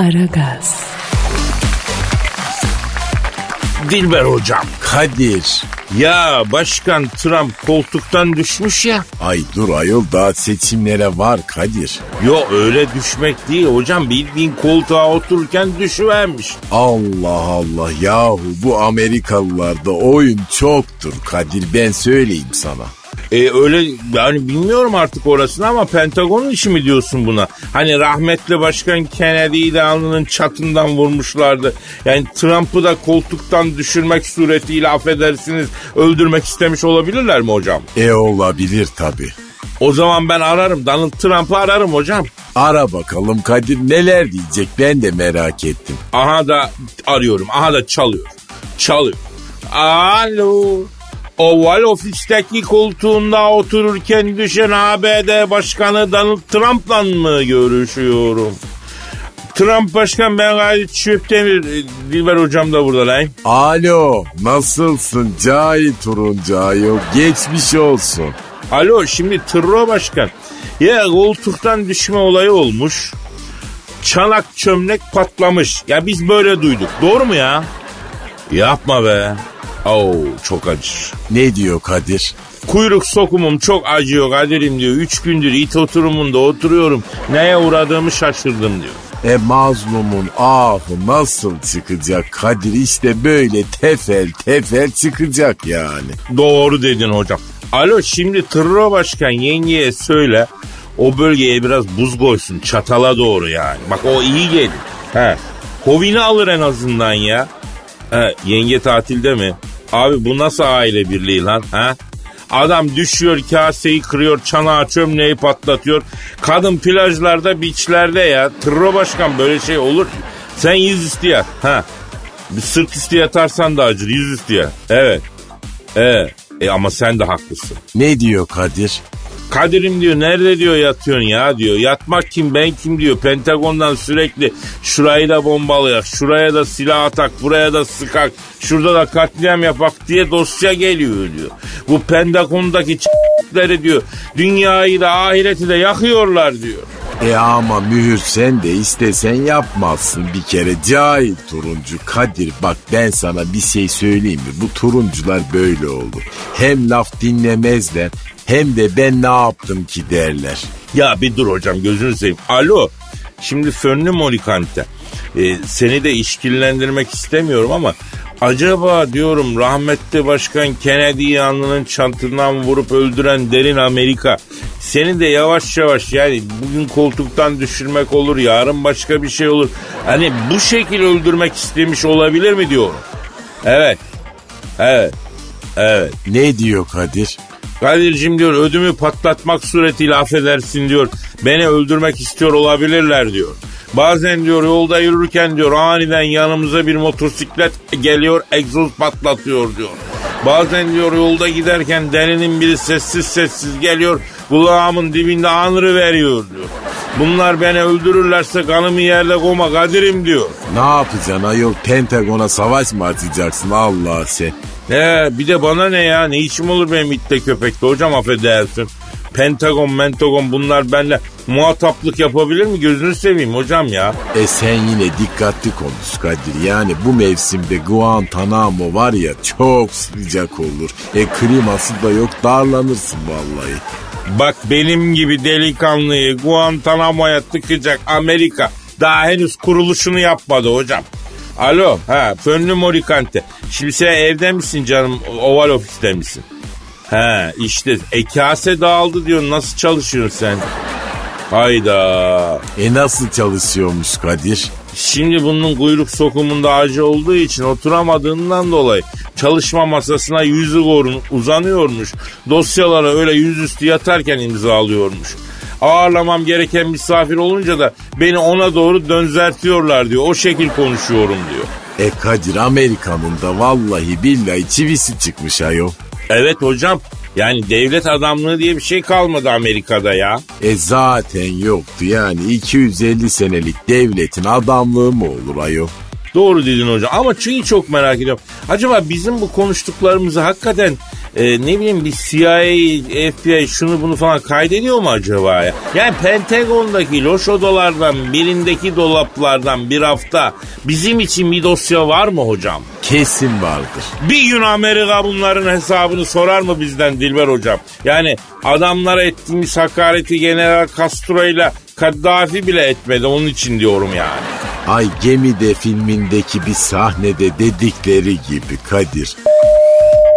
Aragaz. Dilber hocam. Kadir. Ya başkan Trump koltuktan düşmüş ya. Ay dur ayol daha seçimlere var Kadir. Yo öyle düşmek değil hocam bildiğin koltuğa otururken düşüvermiş. Allah Allah yahu bu Amerikalılarda oyun çoktur Kadir ben söyleyeyim sana. E öyle yani bilmiyorum artık orasını ama Pentagon'un işi mi diyorsun buna? Hani rahmetli başkan Kennedy'yi de alnının çatından vurmuşlardı. Yani Trump'ı da koltuktan düşürmek suretiyle affedersiniz öldürmek istemiş olabilirler mi hocam? E olabilir tabi. O zaman ben ararım Donald Trump'ı ararım hocam. Ara bakalım Kadir neler diyecek ben de merak ettim. Aha da arıyorum aha da çalıyor. Çalıyor. Alo. Oval ofisteki koltuğunda otururken düşen ABD Başkanı Donald Trump'la mı görüşüyorum? Trump başkan ben Galit Şöptemir. Dilber hocam da burada lan. Alo nasılsın Cahil Turuncayo geçmiş olsun. Alo şimdi Tırro başkan. Ya koltuktan düşme olayı olmuş. Çanak çömlek patlamış. Ya biz böyle duyduk. Doğru mu ya? Yapma be. Oo çok acı. Ne diyor Kadir? Kuyruk sokumum çok acıyor Kadir'im diyor. Üç gündür it oturumunda oturuyorum. Neye uğradığımı şaşırdım diyor. E mazlumun ahı nasıl çıkacak Kadir işte böyle tefel tefel çıkacak yani. Doğru dedin hocam. Alo şimdi Tırro Başkan yengeye söyle o bölgeye biraz buz koysun çatala doğru yani. Bak o iyi gelir. He. Kovini alır en azından ya. He, yenge tatilde mi? Abi bu nasıl aile birliği lan? Ha? Adam düşüyor kaseyi kırıyor çanağı çömleği patlatıyor. Kadın plajlarda beachlerde ya. Tırro başkan böyle şey olur. Sen yüz üstü yat. Ha. Bir sırt üstü yatarsan da acır. Yüz üstü yat. Evet. Evet. E ama sen de haklısın. Ne diyor Kadir? Kadir'im diyor nerede diyor yatıyorsun ya diyor. Yatmak kim ben kim diyor. Pentagon'dan sürekli şurayı da bombalayak, şuraya da silah atak, buraya da sıkak, şurada da katliam yapak diye dosya geliyor diyor. Bu Pentagon'daki ç**leri diyor dünyayı da ahireti de yakıyorlar diyor. E ama mühür sen de istesen yapmazsın bir kere cahil turuncu Kadir bak ben sana bir şey söyleyeyim mi bu turuncular böyle oldu. Hem laf dinlemezler hem de ben ne yaptım ki derler. Ya bir dur hocam gözünü seveyim. Alo. Şimdi fönlü molikante. Ee, seni de işkillendirmek istemiyorum ama acaba diyorum rahmetli başkan Kennedy'yi alnının çantından vurup öldüren derin Amerika seni de yavaş yavaş yani bugün koltuktan düşürmek olur yarın başka bir şey olur. Hani bu şekil öldürmek istemiş olabilir mi diyorum. Evet. Evet. Evet. Ne diyor Kadir? Kadir'cim diyor ödümü patlatmak suretiyle affedersin diyor. Beni öldürmek istiyor olabilirler diyor. Bazen diyor yolda yürürken diyor aniden yanımıza bir motosiklet geliyor egzoz patlatıyor diyor. Bazen diyor yolda giderken delinin biri sessiz sessiz geliyor kulağımın dibinde anırı veriyor diyor. Bunlar beni öldürürlerse kanımı yerde koma Kadir'im diyor. Ne yapacaksın ayol Pentagon'a savaş mı açacaksın Allah sen? He bir de bana ne ya ne işim olur benim itle köpekle hocam affedersin. Pentagon, Mentagon bunlar benimle muhataplık yapabilir mi? Gözünü seveyim hocam ya. E sen yine dikkatli konuş Kadir. Yani bu mevsimde Guantanamo var ya çok sıcak olur. E kliması da yok darlanırsın vallahi. Bak benim gibi delikanlıyı Guantanamo'ya tıkacak Amerika daha henüz kuruluşunu yapmadı hocam. Alo ha Fönlü Morikante. Şimdi sen evde misin canım oval ofiste misin? He işte e kase dağıldı diyor nasıl çalışıyorsun sen? Hayda. E nasıl çalışıyormuş Kadir? Şimdi bunun kuyruk sokumunda acı olduğu için oturamadığından dolayı çalışma masasına yüzü uzanıyormuş. Dosyalara öyle yüzüstü yatarken imzalıyormuş. Ağırlamam gereken misafir olunca da beni ona doğru dönzertiyorlar diyor. O şekil konuşuyorum diyor. E Kadir Amerika'nın da vallahi billahi çivisi çıkmış ayol. Evet hocam. Yani devlet adamlığı diye bir şey kalmadı Amerika'da ya. E zaten yoktu yani 250 senelik devletin adamlığı mı olur ayol? Doğru dedin hocam ama şeyi çok merak ediyorum. Acaba bizim bu konuştuklarımızı hakikaten e, ne bileyim bir CIA, FBI şunu bunu falan kaydediyor mu acaba ya? Yani Pentagon'daki loş odalardan birindeki dolaplardan bir hafta bizim için bir dosya var mı hocam? Kesin vardır. Bir gün Amerika bunların hesabını sorar mı bizden Dilber hocam? Yani adamlara ettiğimiz hakareti General Castro ile Kaddafi bile etmedi onun için diyorum yani. Ay gemide filmindeki bir sahnede dedikleri gibi Kadir.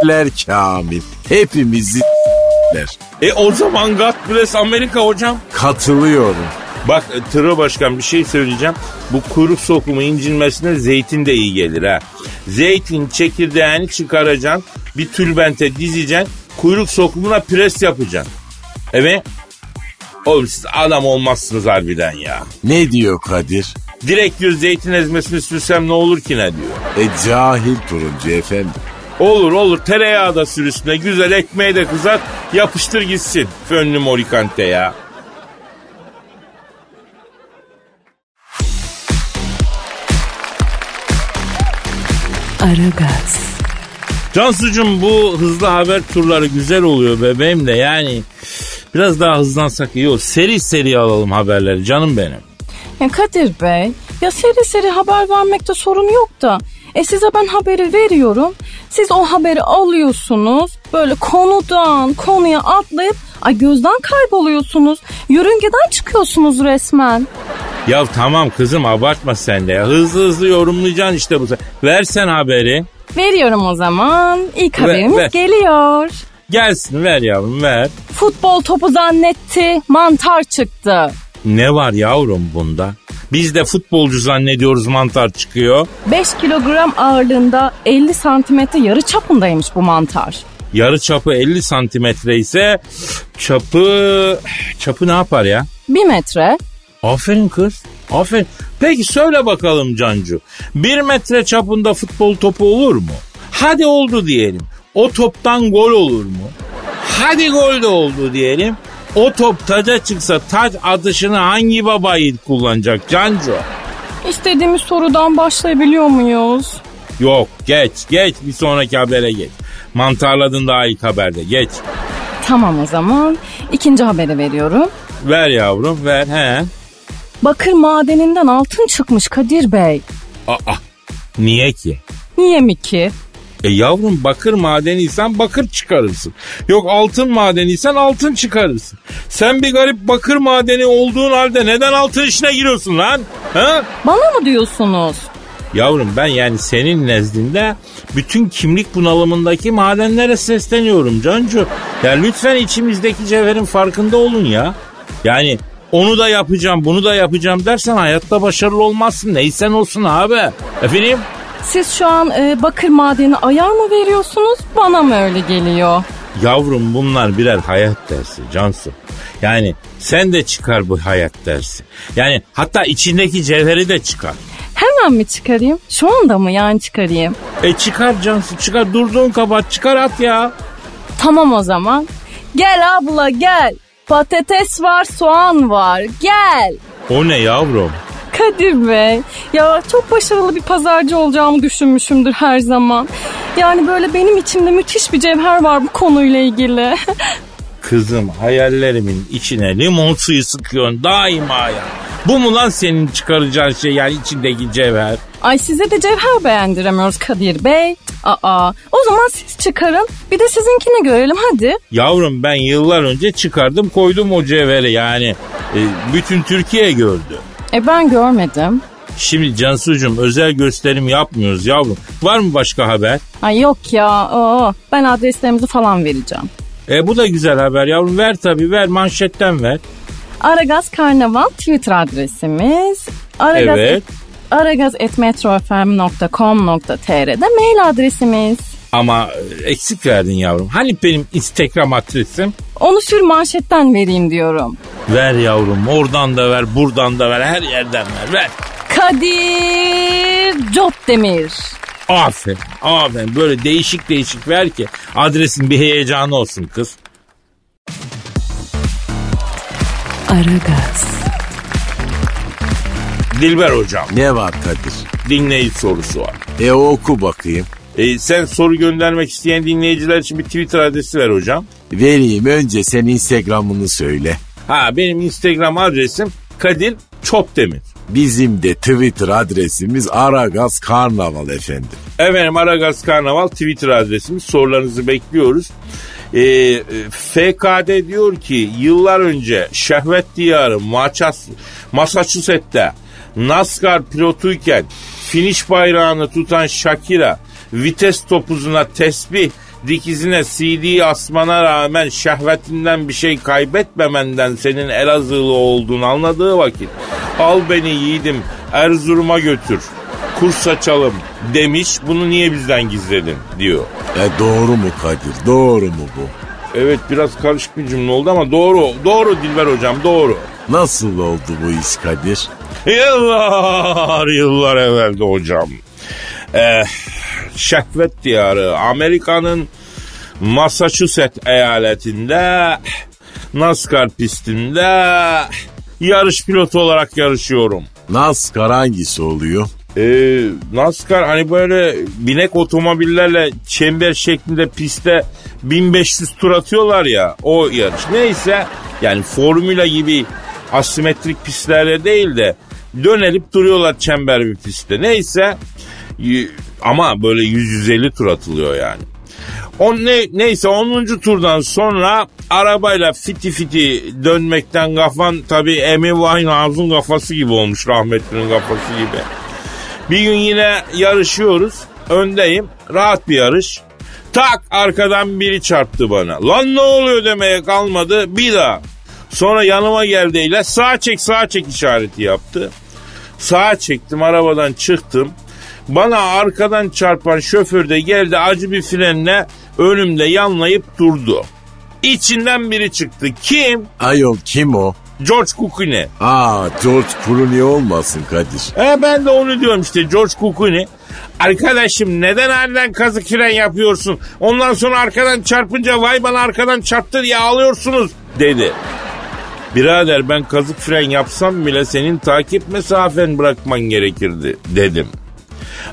Ler Kamil. Hepimizi ler. E o zaman God bless Amerika hocam. Katılıyorum. Bak e, Tırı Başkan bir şey söyleyeceğim. Bu kuyruk sokumu incinmesine zeytin de iyi gelir ha. Zeytin çekirdeğini çıkaracaksın. Bir tülbente dizeceksin. Kuyruk sokumuna pres yapacaksın. Evet. Oğlum siz adam olmazsınız harbiden ya. Ne diyor Kadir? Direkt diyor zeytin ezmesini sürsem ne olur ki ne diyor. E cahil turuncu efendim. Olur olur tereyağı da sür üstüne güzel ekmeği de kızart yapıştır gitsin. Fönlü morikante ya. Aragaz, Cansucuğum bu hızlı haber turları güzel oluyor bebeğim de yani biraz daha hızlansak iyi olur. Seri seri alalım haberleri canım benim. Ya Kadir Bey, ya seri seri haber vermekte sorun yok da. E size ben haberi veriyorum. Siz o haberi alıyorsunuz. Böyle konudan konuya atlayıp ay gözden kayboluyorsunuz. Yörüngeden çıkıyorsunuz resmen. Ya tamam kızım abartma sen de ya. Hızlı hızlı yorumlayacaksın işte bu. Versen haberi. Veriyorum o zaman. İlk Ver, haberimiz ver. geliyor. Gelsin ver yavrum ver. Futbol topu zannetti, mantar çıktı. Ne var yavrum bunda? Biz de futbolcu zannediyoruz mantar çıkıyor. 5 kilogram ağırlığında 50 santimetre yarı çapındaymış bu mantar. Yarı çapı 50 santimetre ise çapı... Çapı ne yapar ya? 1 metre. Aferin kız. Aferin. Peki söyle bakalım Cancu. Bir metre çapında futbol topu olur mu? Hadi oldu diyelim. O toptan gol olur mu? Hadi gol de oldu diyelim. O top taca çıksa taç atışını hangi baba yiğit kullanacak Cancu? İstediğimiz sorudan başlayabiliyor muyuz? Yok geç geç bir sonraki habere geç. Mantarladın daha ilk haberde geç. Tamam o zaman. İkinci haberi veriyorum. Ver yavrum ver he. Bakır madeninden altın çıkmış Kadir Bey. Aa niye ki? Niye mi ki? E yavrum bakır madeniysen bakır çıkarırsın. Yok altın madeniysen altın çıkarırsın. Sen bir garip bakır madeni olduğun halde neden altın işine giriyorsun lan? Ha? Bana mı diyorsunuz? Yavrum ben yani senin nezdinde bütün kimlik bunalımındaki madenlere sesleniyorum Cancu. Ya lütfen içimizdeki cevherin farkında olun ya. Yani onu da yapacağım bunu da yapacağım dersen hayatta başarılı olmazsın. Neysen olsun abi. Efendim? Siz şu an e, bakır madeni ayar mı veriyorsunuz? Bana mı öyle geliyor? Yavrum bunlar birer hayat dersi Cansu. Yani sen de çıkar bu hayat dersi. Yani hatta içindeki cevheri de çıkar. Hemen mi çıkarayım? Şu anda mı yani çıkarayım? E çıkar Cansu çıkar durduğun kabahat çıkar at ya. Tamam o zaman. Gel abla gel. Patates var, soğan var. Gel. O ne yavrum? Kadir Bey, ya çok başarılı bir pazarcı olacağımı düşünmüşümdür her zaman. Yani böyle benim içimde müthiş bir cevher var bu konuyla ilgili. Kızım hayallerimin içine limon suyu sıkıyorsun daima ya. Bu mu lan senin çıkaracağın şey yani içindeki cevher? Ay size de cevher beğendiremiyoruz Kadir Bey. Aa, o zaman siz çıkarın. Bir de sizinkini görelim hadi. Yavrum ben yıllar önce çıkardım koydum o cevheri yani. E, bütün Türkiye gördü. E ben görmedim. Şimdi Cansucuğum özel gösterim yapmıyoruz yavrum. Var mı başka haber? Ay yok ya. Aa, ben adreslerimizi falan vereceğim. E bu da güzel haber yavrum. Ver tabii ver manşetten ver. Aragaz Karnaval Twitter adresimiz. Aragaz Evet. aragaz.metrofm.com.tr'de mail adresimiz. Ama e, eksik verdin yavrum. Hani benim Instagram adresim? Onu sür manşetten vereyim diyorum. Ver yavrum oradan da ver buradan da ver her yerden ver ver. Kadir Copdemir. Aferin aferin böyle değişik değişik ver ki adresin bir heyecanı olsun kız. Aragaz. Dilber hocam Ne var Kadir? dinleyici sorusu var. E oku bakayım. E, sen soru göndermek isteyen dinleyiciler için bir Twitter adresi ver hocam. Vereyim önce sen Instagram'ını söyle. Ha benim Instagram adresim Kadir Çopdemir. Bizim de Twitter adresimiz Aragaz Karnaval efendim. Efendim Aragaz Karnaval Twitter adresimiz. Sorularınızı bekliyoruz. Ee, FKD diyor ki yıllar önce şehvet diyarı Maças, Massachusetts'te NASCAR pilotuyken finish bayrağını tutan Shakira vites topuzuna tesbih dikizine CD asmana rağmen şehvetinden bir şey kaybetmemenden senin Elazığlı olduğunu anladığı vakit al beni yiğidim Erzurum'a götür kurs açalım demiş bunu niye bizden gizledin diyor. E doğru mu Kadir doğru mu bu? Evet biraz karışık bir cümle oldu ama doğru doğru Dilber hocam doğru. Nasıl oldu bu iş Kadir? Yıllar yıllar evvelde hocam. Eh, şehvet diyarı Amerika'nın Massachusetts eyaletinde NASCAR pistinde yarış pilotu olarak yarışıyorum. NASCAR hangisi oluyor? Ee, NASCAR hani böyle binek otomobillerle çember şeklinde pistte 1500 tur atıyorlar ya o yarış. Neyse yani formüla gibi asimetrik pistlerde değil de dönelip duruyorlar çember bir pistte. Neyse ama böyle 100-150 tur atılıyor yani. O ne, neyse 10. turdan sonra arabayla fiti fiti dönmekten kafan tabi Amy Winehouse'un kafası gibi olmuş rahmetlinin kafası gibi. Bir gün yine yarışıyoruz. Öndeyim. Rahat bir yarış. Tak arkadan biri çarptı bana. Lan ne oluyor demeye kalmadı. Bir daha. Sonra yanıma geldiyle sağ çek sağ çek işareti yaptı. Sağa çektim arabadan çıktım. Bana arkadan çarpan şoför de geldi acı bir frenle önümde yanlayıp durdu. İçinden biri çıktı. Kim? Ayol kim o? George Clooney. Aa George Clooney olmasın Kadir. E ben de onu diyorum işte George Clooney. Arkadaşım neden aniden kazık fren yapıyorsun? Ondan sonra arkadan çarpınca vay bana arkadan çarptı diye ağlıyorsunuz dedi. Birader ben kazık fren yapsam bile senin takip mesafen bırakman gerekirdi dedim.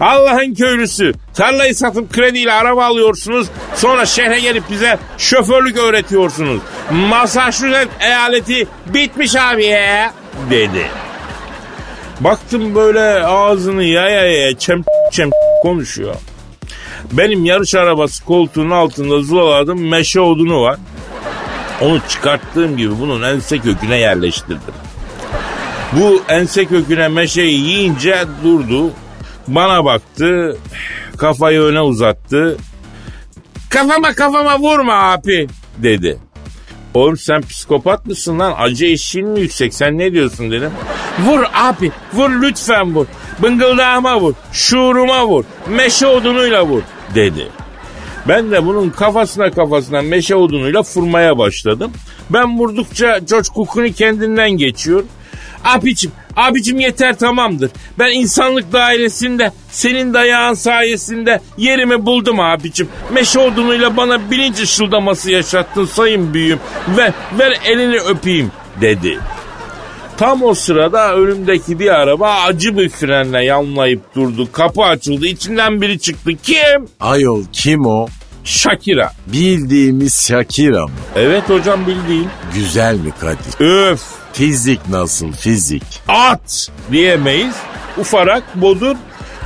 Allah'ın köylüsü tarlayı satıp krediyle araba alıyorsunuz sonra şehre gelip bize şoförlük öğretiyorsunuz. Massachusetts eyaleti bitmiş abi ya dedi. Baktım böyle ağzını yaya yaya çem çem konuşuyor. Benim yarış arabası koltuğunun altında zulaladım meşe odunu var. Onu çıkarttığım gibi bunun ense köküne yerleştirdim. Bu ense köküne meşeyi yiyince durdu. Bana baktı. Kafayı öne uzattı. Kafama kafama vurma abi dedi. Oğlum sen psikopat mısın lan? Acı eşiğin mi yüksek? Sen ne diyorsun dedim. Vur abi vur lütfen vur. Bıngıldağıma vur. Şuuruma vur. Meşe odunuyla vur dedi. Ben de bunun kafasına kafasına meşe odunuyla vurmaya başladım. Ben vurdukça George Clooney kendinden geçiyor. Abicim, abicim yeter tamamdır. Ben insanlık dairesinde senin dayağın sayesinde yerimi buldum abicim. Meşe odunuyla bana bilinç ışıldaması yaşattın sayın büyüğüm. Ver, ver elini öpeyim dedi. Tam o sırada önümdeki bir araba acı bir frenle yanlayıp durdu. Kapı açıldı. içinden biri çıktı. Kim? Ayol kim o? Shakira. Bildiğimiz Shakira mı? Evet hocam bildiğin. Güzel mi Kadir? Öf. Fizik nasıl fizik? At diyemeyiz. Ufarak bodur.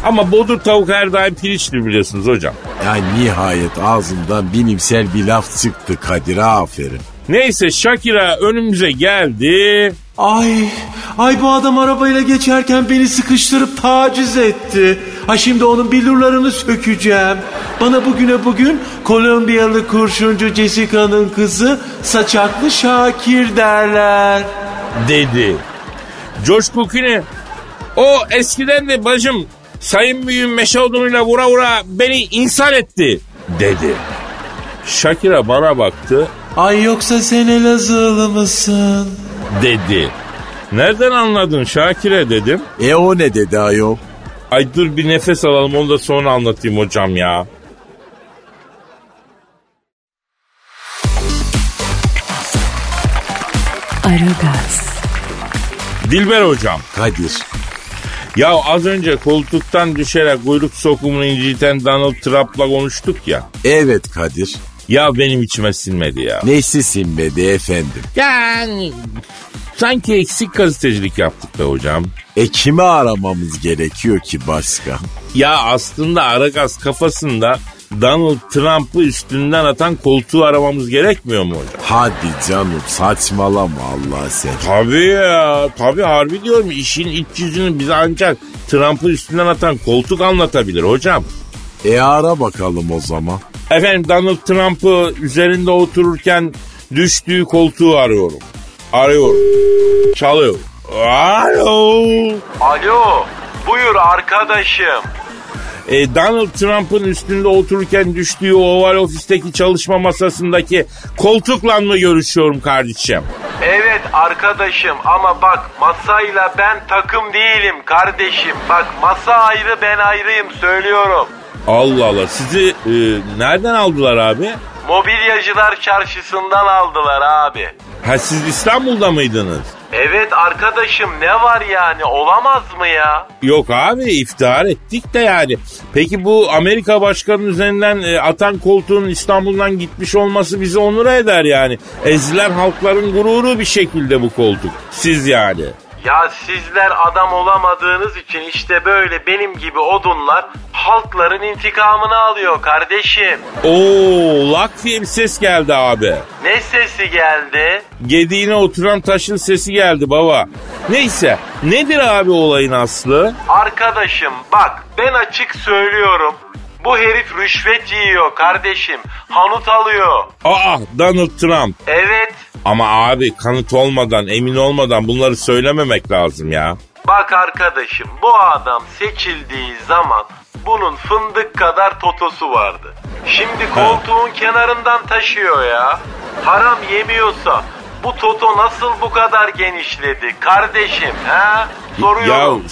Ama bodur tavuk her daim pirinçli biliyorsunuz hocam. Ya nihayet ağzından bilimsel bir laf çıktı Kadir aferin. Neyse Shakira önümüze geldi. Ay, ay bu adam arabayla geçerken beni sıkıştırıp taciz etti. Ay şimdi onun billurlarını sökeceğim. Bana bugüne bugün Kolombiyalı kurşuncu Jessica'nın kızı saçaklı Şakir derler. Dedi. George Clooney o eskiden de bacım sayın büyüğüm meşe odunuyla vura vura beni insan etti dedi. Shakira bana baktı Ay yoksa sen Elazığlı mısın? dedi. Nereden anladın Şakir'e dedim. E o ne dedi ayol? Ay dur bir nefes alalım onu da sonra anlatayım hocam ya. Aragaz, Dilber hocam Kadir. Ya az önce koltuktan düşerek kuyruk sokumunu inciten Donald Trump'la konuştuk ya. Evet Kadir. Ya benim içime sinmedi ya. Neyse sinmedi efendim. Yani sanki eksik gazetecilik yaptık be hocam. E kimi aramamız gerekiyor ki başka? Ya aslında Aragaz kafasında Donald Trump'ı üstünden atan koltuğu aramamız gerekmiyor mu hocam? Hadi canım saçmalama Allah sen. Tabii ya. Tabii harbi diyorum. işin iç yüzünü bize ancak Trump'ı üstünden atan koltuk anlatabilir hocam. E ara bakalım o zaman. Efendim Donald Trump'ı üzerinde otururken düştüğü koltuğu arıyorum. Arıyorum. Çalıyor. Alo. Alo buyur arkadaşım. E, Donald Trump'ın üstünde otururken düştüğü Oval Ofis'teki çalışma masasındaki koltukla mı görüşüyorum kardeşim? Evet arkadaşım ama bak masayla ben takım değilim kardeşim. Bak masa ayrı ben ayrıyım söylüyorum. Allah Allah sizi e, nereden aldılar abi? Mobilyacılar çarşısından aldılar abi. Ha siz İstanbul'da mıydınız? Evet arkadaşım ne var yani olamaz mı ya? Yok abi iftihar ettik de yani. Peki bu Amerika başkanının üzerinden e, atan koltuğun İstanbul'dan gitmiş olması bizi onur eder yani. Ezilen halkların gururu bir şekilde bu koltuk. Siz yani. Ya sizler adam olamadığınız için işte böyle benim gibi odunlar halkların intikamını alıyor kardeşim. Oo lak diye bir ses geldi abi. Ne sesi geldi? Gediğine oturan taşın sesi geldi baba. Neyse nedir abi olayın aslı? Arkadaşım bak ben açık söylüyorum. Bu herif rüşvet yiyor kardeşim. Hanut alıyor. Aa Donald Trump. Evet. Ama abi kanıt olmadan emin olmadan bunları söylememek lazım ya. Bak arkadaşım bu adam seçildiği zaman bunun fındık kadar totosu vardı. Şimdi koltuğun kenarından taşıyor ya. Haram yemiyorsa bu toto nasıl bu kadar genişledi kardeşim ha? Soruyorum. Ya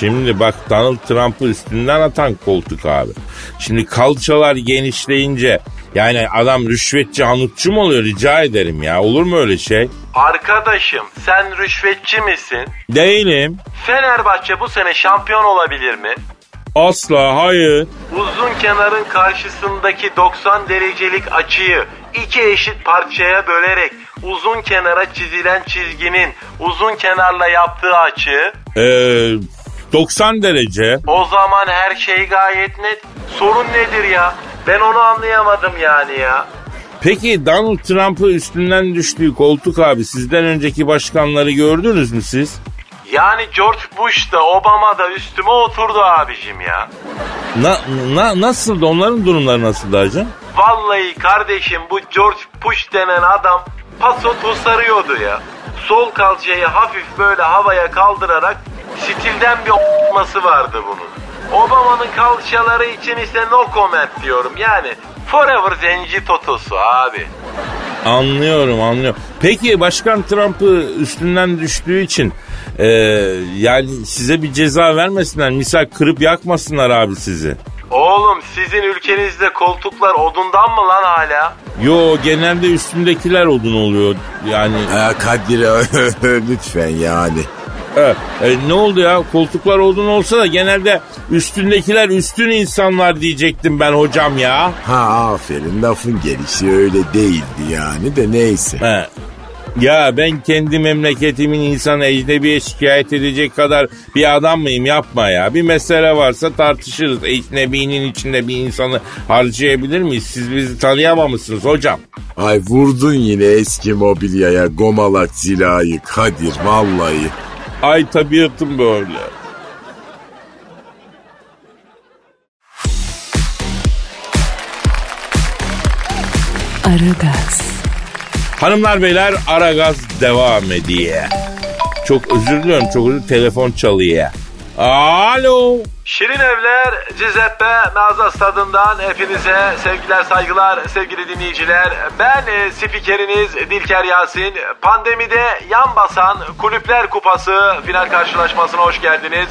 şimdi bak Donald Trump'ı üstünden atan koltuk abi. Şimdi kalçalar genişleyince yani adam rüşvetçi hanutçu mu oluyor rica ederim ya. Olur mu öyle şey? Arkadaşım sen rüşvetçi misin? Değilim. Fenerbahçe bu sene şampiyon olabilir mi? Asla hayır. Uzun kenarın karşısındaki 90 derecelik açıyı iki eşit parçaya bölerek uzun kenara çizilen çizginin uzun kenarla yaptığı açı Ee, 90 derece. o zaman her şey gayet net. Sorun nedir ya? Ben onu anlayamadım yani ya. Peki Donald Trump'ı üstünden düştüğü koltuk abi sizden önceki başkanları gördünüz mü siz? Yani George Bush da Obama da üstüme oturdu abicim ya. Na, na, nasıldı onların durumları nasıldı hacım? Vallahi kardeşim bu George Bush denen adam paso tosarıyordu ya. Sol kalçayı hafif böyle havaya kaldırarak stilden bir o**ması vardı bunun. Obama'nın kalçaları için ise no comment diyorum. Yani forever zenci totosu abi. Anlıyorum anlıyorum. Peki Başkan Trump'ı üstünden düştüğü için e, yani size bir ceza vermesinler. Misal kırıp yakmasınlar abi sizi. Oğlum sizin ülkenizde koltuklar odundan mı lan hala? Yo genelde üstündekiler odun oluyor. Yani Ha, Kadir lütfen yani. e, e, ne oldu ya koltuklar odun olsa da genelde üstündekiler üstün insanlar diyecektim ben hocam ya. Ha aferin lafın gelişi öyle değildi yani de neyse. He. Ya ben kendi memleketimin insanı ecnebiye şikayet edecek kadar bir adam mıyım yapma ya. Bir mesele varsa tartışırız. Ecnebinin içinde bir insanı harcayabilir miyiz? Siz bizi tanıyamamışsınız hocam. Ay vurdun yine eski mobilyaya gomalak zilayı Kadir vallahi. Ay tabiatım böyle. Aragaz, Hanımlar beyler Aragaz devam ediyor. Çok özür diliyorum çok özür Telefon çalıyor. Alo. Şirin Evler Cizeppe Mağaza Stadından hepinize sevgiler saygılar sevgili dinleyiciler. Ben e, spikeriniz Dilker Yasin. Pandemide yan basan Kulüpler Kupası final karşılaşmasına hoş geldiniz.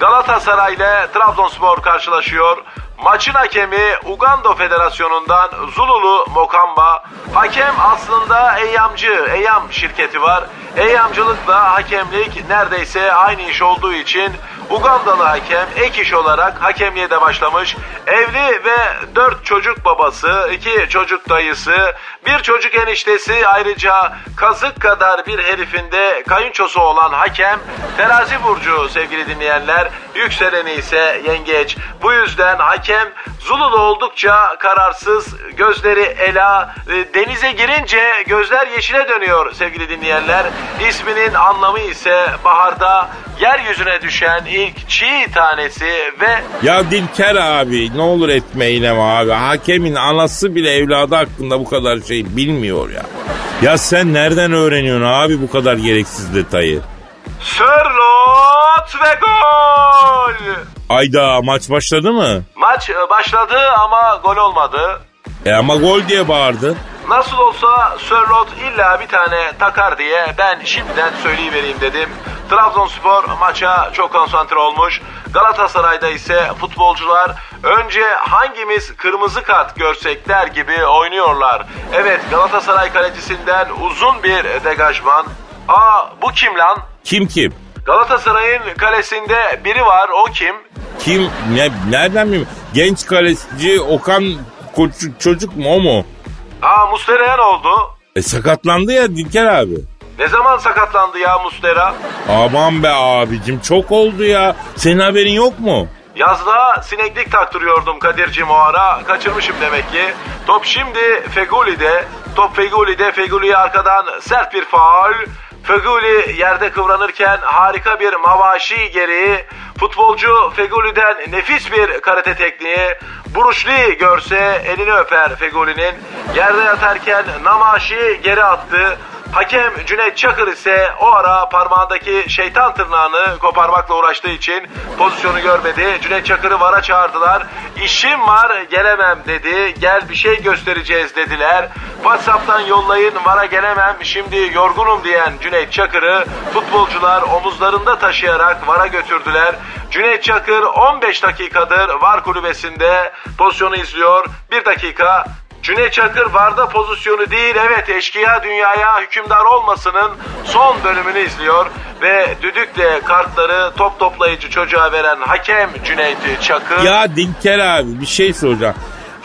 Galatasaray ile Trabzonspor karşılaşıyor. Maçın hakemi Uganda Federasyonu'ndan Zululu Mokamba. Hakem aslında Eyyamcı, Eyyam şirketi var. Eyyamcılıkla hakemlik neredeyse aynı iş olduğu için Ugandalı hakem ek iş olarak hakemliğe de başlamış. Evli ve dört çocuk babası, iki çocuk dayısı, bir çocuk eniştesi ayrıca kazık kadar bir herifinde kayınçosu olan hakem terazi burcu sevgili dinleyenler. Yükseleni ise yengeç. Bu yüzden hakem Zululu oldukça kararsız, gözleri ela, e, denize girince gözler yeşile dönüyor sevgili dinleyenler. İsminin anlamı ise baharda yeryüzüne düşen ilk çiğ tanesi ve... Ya Dilker abi ne olur etme eyleme abi. Hakemin anası bile evladı hakkında bu kadar şey bilmiyor ya. Ya sen nereden öğreniyorsun abi bu kadar gereksiz detayı? Sörlot ve gol! Ayda maç başladı mı? Maç e, başladı ama gol olmadı. E ama gol diye bağırdın. Nasıl olsa Sörlot illa bir tane takar diye ben şimdiden söyleyivereyim dedim. Trabzonspor maça çok konsantre olmuş. Galatasaray'da ise futbolcular önce hangimiz kırmızı kart görsek der gibi oynuyorlar. Evet Galatasaray kalecisinden uzun bir degajman. Aa bu kim lan? Kim kim? Galatasaray'ın kalesinde biri var o kim? Kim? Ne, nereden bileyim? Genç kaleci Okan Koçuk, çocuk mu o mu? Aa Mustera'ya ne oldu? E sakatlandı ya Dilker abi. Ne zaman sakatlandı ya Mustera? Aman be abicim çok oldu ya. Senin haberin yok mu? Yazda sineklik taktırıyordum Kadir'cim o ara. Kaçırmışım demek ki. Top şimdi Feguli'de. Top Feguli'de. Feguli'ye arkadan sert bir faul. Feguli yerde kıvranırken harika bir mavaşi gereği futbolcu Feguli'den nefis bir karate tekniği Buruşli görse elini öper Feguli'nin. Yerde yatarken namaşi geri attı Hakem Cüneyt Çakır ise o ara parmağındaki şeytan tırnağını koparmakla uğraştığı için pozisyonu görmedi. Cüneyt Çakır'ı vara çağırdılar. İşim var gelemem dedi. Gel bir şey göstereceğiz dediler. Whatsapp'tan yollayın vara gelemem şimdi yorgunum diyen Cüneyt Çakır'ı futbolcular omuzlarında taşıyarak vara götürdüler. Cüneyt Çakır 15 dakikadır var kulübesinde pozisyonu izliyor. Bir dakika Cüneyt Çakır Varda pozisyonu değil evet eşkıya dünyaya hükümdar olmasının son bölümünü izliyor ve düdükle kartları top toplayıcı çocuğa veren hakem Cüneyt Çakır. Ya Dilker abi bir şey soracağım.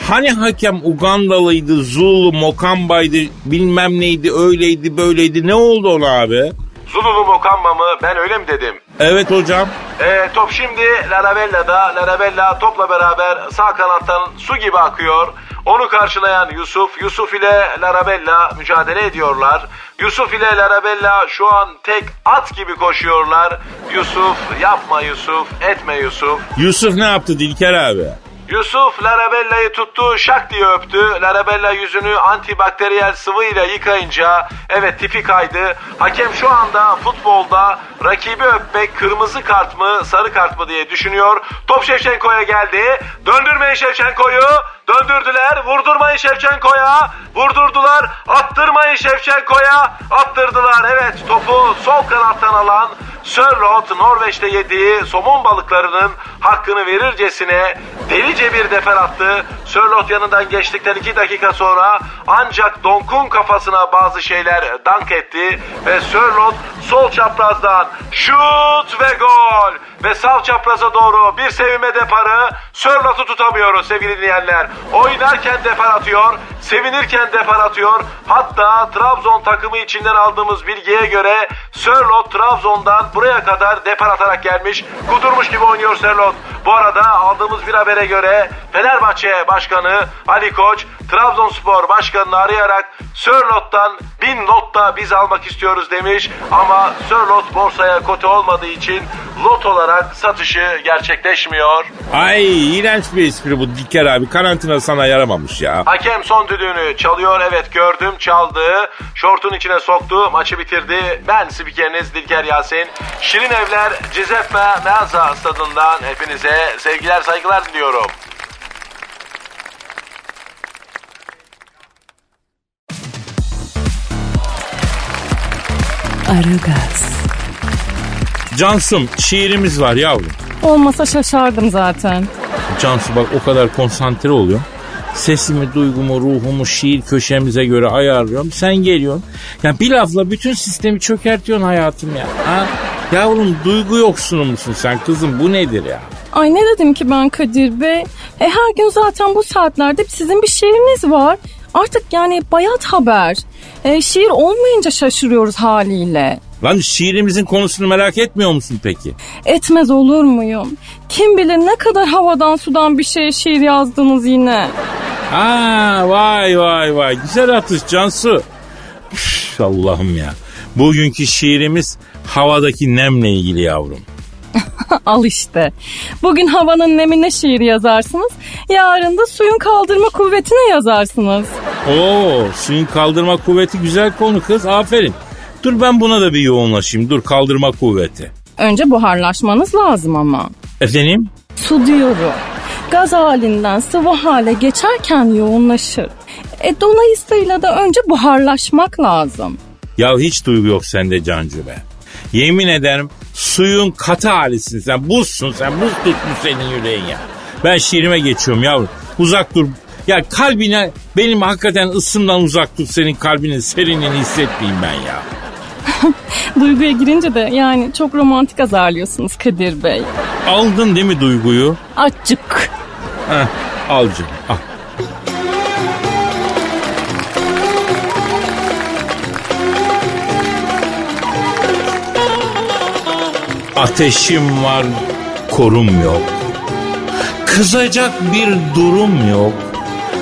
Hani hakem Ugandalıydı, Zulu, Mokambaydı, bilmem neydi, öyleydi, böyleydi. Ne oldu ona abi? Zululu Mokamba mı ben öyle mi dedim? Evet hocam. E, top şimdi Larabella'da. Larabella topla beraber sağ kanattan su gibi akıyor. Onu karşılayan Yusuf, Yusuf ile Larabella mücadele ediyorlar. Yusuf ile Larabella şu an tek at gibi koşuyorlar. Yusuf, yapma Yusuf, etme Yusuf. Yusuf ne yaptı Dilker abi? Yusuf Larabella'yı tuttu şak diye öptü. Larabella yüzünü antibakteriyel sıvıyla yıkayınca evet tipi kaydı. Hakem şu anda futbolda rakibi öpmek kırmızı kart mı sarı kart mı diye düşünüyor. Top Şevçenko'ya geldi. Döndürmeyin Şevçenko'yu. Döndürdüler. Vurdurmayın Şevçenko'ya. Vurdurdular. Attırmayın Şevçenko'ya. Attırdılar. Evet topu sol kanattan alan Sörlot Norveç'te yediği somon balıklarının hakkını verircesine delice bir defer attı. Sörlot yanından geçtikten iki dakika sonra ancak Donk'un kafasına bazı şeyler dank etti ve Sörlot sol çaprazdan şut ve gol ve sağ çapraza doğru bir sevime deparı Sörlot'u tutamıyoruz sevgili dinleyenler. Oynarken depar atıyor, sevinirken depar atıyor. Hatta Trabzon takımı içinden aldığımız bilgiye göre Sörlot Trabzon'dan buraya kadar depar atarak gelmiş. Kudurmuş gibi oynuyor Sörlot. Bu arada aldığımız bir habere göre Fenerbahçe Başkanı Ali Koç Trabzonspor Başkanı'nı arayarak Sörlot'tan bin lot da biz almak istiyoruz demiş. Ama Sörlot borsaya kote olmadığı için lot olarak satışı gerçekleşmiyor. Ay iğrenç bir espri bu Dilker abi. Karantina sana yaramamış ya. Hakem son düdüğünü çalıyor. Evet gördüm çaldı. Şortun içine soktu. Maçı bitirdi. Ben spikeriniz Dilker Yasin. Şirin Evler Cizeppe Meazza stadından hepinize sevgiler saygılar diliyorum. Aragaz, Cansum şiirimiz var yavrum. Olmasa şaşardım zaten. Cansu bak o kadar konsantre oluyorum. Sesimi, duygumu, ruhumu şiir köşemize göre ayarlıyorum. Sen geliyorsun. Ya bir lafla bütün sistemi çökertiyorsun hayatım ya. Ha? Yavrum duygu yoksunu musun sen kızım bu nedir ya? Ay ne dedim ki ben Kadir Bey? E her gün zaten bu saatlerde sizin bir şiiriniz var. Artık yani bayat haber. E, şiir olmayınca şaşırıyoruz haliyle. Lan şiirimizin konusunu merak etmiyor musun peki? Etmez olur muyum? Kim bilir ne kadar havadan sudan bir şey şiir yazdınız yine. Aa vay vay vay güzel atış Cansu. Üf, Allah'ım ya. Bugünkü şiirimiz havadaki nemle ilgili yavrum. Al işte. Bugün havanın nemine şiir yazarsınız. Yarın da suyun kaldırma kuvvetine yazarsınız. Oo suyun kaldırma kuvveti güzel konu kız aferin. Dur ben buna da bir yoğunlaşayım dur kaldırma kuvveti. Önce buharlaşmanız lazım ama. Efendim? Su diyorum. Gaz halinden sıvı hale geçerken yoğunlaşır. E dolayısıyla da önce buharlaşmak lazım. Ya hiç duygu yok sende Cancu be. Yemin ederim suyun katı halisin sen. Buzsun sen. Buz tutmuş senin yüreğin ya. Ben şiirime geçiyorum yavrum. Uzak dur. Ya kalbine benim hakikaten ısımdan uzak tut senin kalbinin serinliğini hissetmeyeyim ben ya. Duyguya girince de yani çok romantik azarlıyorsunuz Kadir Bey. Aldın değil mi duyguyu? Açık. Heh, al canım al. Ateşim var, korum yok. Kızacak bir durum yok.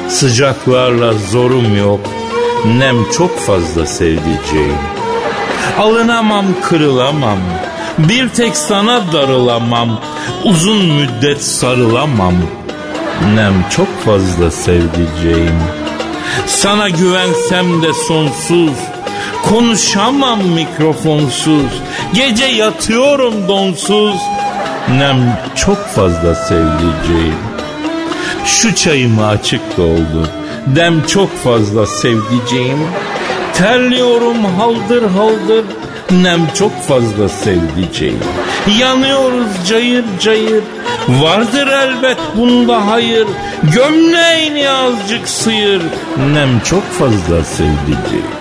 Sıcaklarla zorum yok. Nem çok fazla sevdiceğim. Alınamam, kırılamam. Bir tek sana darılamam. Uzun müddet sarılamam. Nem çok fazla sevdiceğim. Sana güvensem de sonsuz. Konuşamam mikrofonsuz. Gece yatıyorum donsuz. Nem çok fazla sevdiceğim. Şu çayımı açık doldu. Dem çok fazla sevdiceğim. Terliyorum haldır haldır. Nem çok fazla sevdiceğim. Yanıyoruz cayır cayır. Vardır elbet bunda hayır. Gömleğini azıcık sıyır. Nem çok fazla sevdiceğim.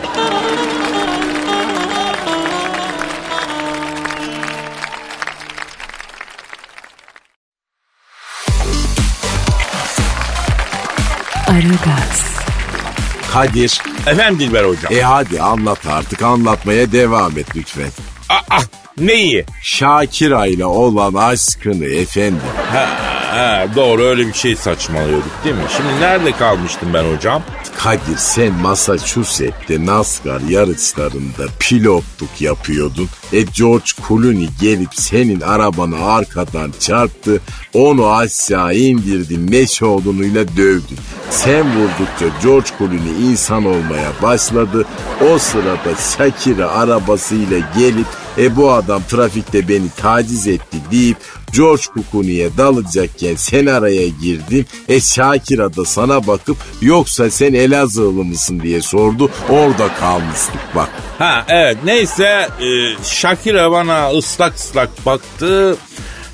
Kadir. Efendim Dilber hocam. E hadi anlat artık anlatmaya devam et lütfen. Aa, neyi? Şakira ile olan aşkını efendim. Ha, ha, doğru öyle bir şey saçmalıyorduk değil mi? Şimdi nerede kalmıştım ben hocam? Kadir sen Massachusetts'te NASCAR yarışlarında pilotluk yapıyordun. E George Clooney gelip senin arabanı arkadan çarptı. Onu aşağı indirdi meşe odunuyla dövdü. Sen vurdukça George Clooney insan olmaya başladı. O sırada Shakira arabasıyla gelip e bu adam trafikte beni taciz etti deyip George Clooney'e dalacakken sen araya girdin. E Shakira da sana bakıp yoksa sen Elazığlı mısın diye sordu. Orada kalmıştık bak. Ha evet neyse e, Shakira bana ıslak ıslak baktı.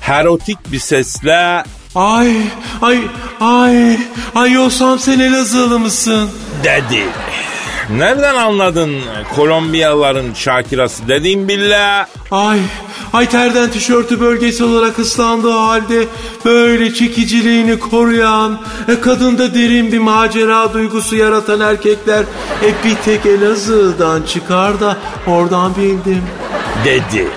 Erotik bir sesle Ay ay ay ay yosam sen Elazığlı mısın? dedi. Nereden anladın Kolombiyalıların Shakira'sı dediğim billah. Ay ay terden tişörtü bölgesi olarak ıslandığı halde böyle çekiciliğini koruyan e, kadında derin bir macera duygusu yaratan erkekler e, bir tek Elazığ'dan çıkar da oradan bildim. dedi.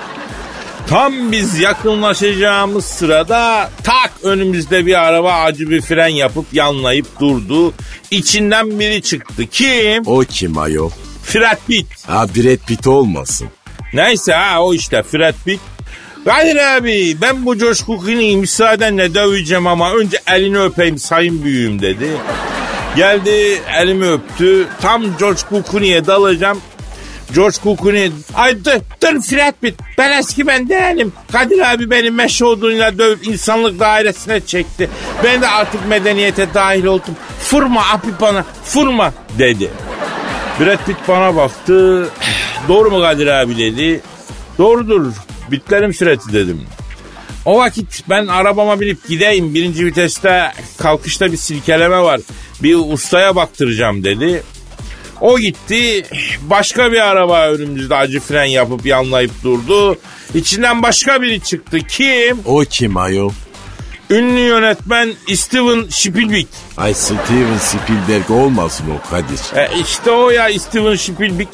Tam biz yakınlaşacağımız sırada tak önümüzde bir araba acı bir fren yapıp yanlayıp durdu. İçinden biri çıktı. Kim? O kim ayol? Fred Pitt. Ha Brad Pitt olmasın. Neyse ha o işte Fred Pitt. Kadir abi ben bu George Clooney'i müsaadenle döveceğim ama önce elini öpeyim sayın büyüğüm dedi. Geldi elimi öptü. Tam George Clooney'e dalacağım. George Clooney ay dur dur Fred Pitt ben eski ben değilim. Kadir abi beni meşe odunuyla dövüp insanlık dairesine çekti. Ben de artık medeniyete dahil oldum. Fırma api bana fırma dedi. Brad Pitt bana baktı. Doğru mu Kadir abi dedi. Doğrudur. Bitlerim süreti dedim. O vakit ben arabama binip gideyim. Birinci viteste kalkışta bir silkeleme var. Bir ustaya baktıracağım dedi. O gitti başka bir araba önümüzde acı fren yapıp yanlayıp durdu. İçinden başka biri çıktı. Kim? O kim ayol? Ünlü yönetmen Steven Spielberg. Ay Steven Spielberg olmasın o Kadir. E işte o ya Steven Spielberg.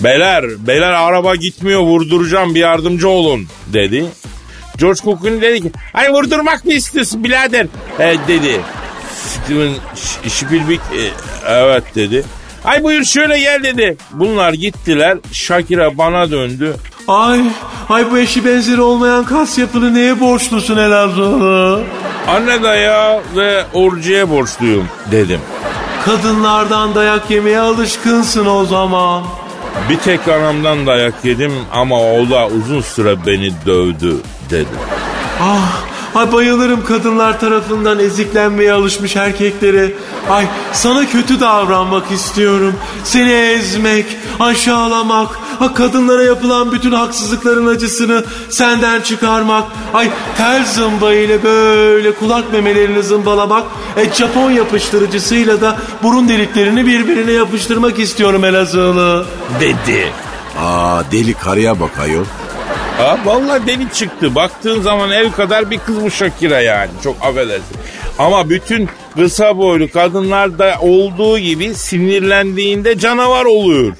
Beyler, beyler araba gitmiyor vurduracağım bir yardımcı olun dedi. George Clooney dedi ki ay vurdurmak mı istiyorsun birader e, dedi. Steven Spielberg e, evet dedi. Ay buyur şöyle gel dedi. Bunlar gittiler. Shakira bana döndü. Ay, ay bu eşi benzeri olmayan kas yapını neye borçlusun Elazığlı? Anne daya ve orcuya borçluyum dedim. Kadınlardan dayak yemeye alışkınsın o zaman. Bir tek anamdan dayak yedim ama o da uzun süre beni dövdü dedi. Ah, ay bayılırım kadınlar tarafından eziklenmeye alışmış erkeklere. Ay sana kötü davranmak istiyorum. Seni ezmek, aşağılamak, ha, kadınlara yapılan bütün haksızlıkların acısını senden çıkarmak. Ay tel zımba ile böyle kulak memelerini zımbalamak. E, Japon yapıştırıcısıyla da burun deliklerini birbirine yapıştırmak istiyorum Elazığlı. Dedi. Aa deli karıya bak ayol. Ha, vallahi deli çıktı. Baktığın zaman ev kadar bir kız bu Shakira yani. Çok affedersin. Ama bütün kısa boylu kadınlarda olduğu gibi sinirlendiğinde canavar oluyor.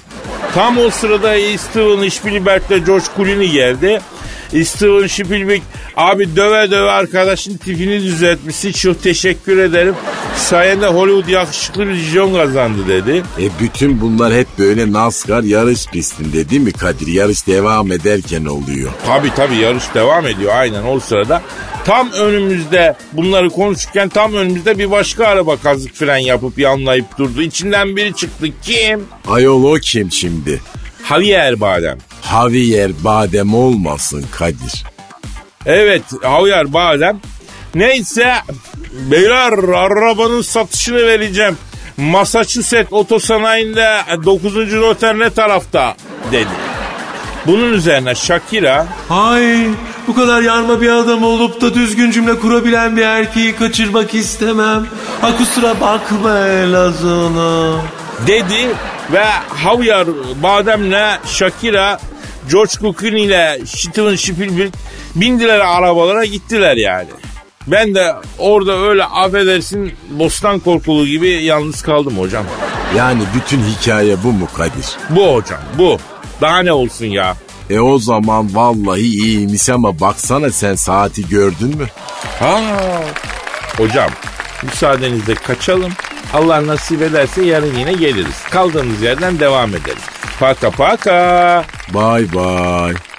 Tam o sırada Steven Spielberg ile George Clooney geldi. Steven Spielberg abi döve döve arkadaşın tipini düzeltmişsin çok teşekkür ederim. Sayende Hollywood yakışıklı bir vizyon kazandı dedi. E bütün bunlar hep böyle NASCAR yarış pistinde değil mi Kadir? Yarış devam ederken oluyor. Tabi tabi yarış devam ediyor aynen o sırada. Tam önümüzde bunları konuşurken tam önümüzde bir başka araba kazık fren yapıp yanlayıp durdu. İçinden biri çıktı. Kim? Ayol o kim şimdi? Javier Badem. Javier Badem olmasın Kadir. Evet Javier Badem. Neyse beyler arabanın satışını vereceğim. Massachusetts otosanayiinde 9. noter ne tarafta dedi. Bunun üzerine Shakira Ay bu kadar yarma bir adam olup da düzgün cümle kurabilen bir erkeği kaçırmak istemem. Ha kusura bakma Elazığlı. dedi ve Javier Badem'le Shakira George Clooney ile Steven Spielberg bindiler arabalara gittiler yani. Ben de orada öyle affedersin bostan korkulu gibi yalnız kaldım hocam. Yani bütün hikaye bu mu Kadir? Bu hocam bu. Daha ne olsun ya. E o zaman vallahi iyiymiş ama baksana sen saati gördün mü? Ha. Hocam müsaadenizle kaçalım. Allah nasip ederse yarın yine geliriz. Kaldığımız yerden devam ederiz. Paka paka. Bye bye.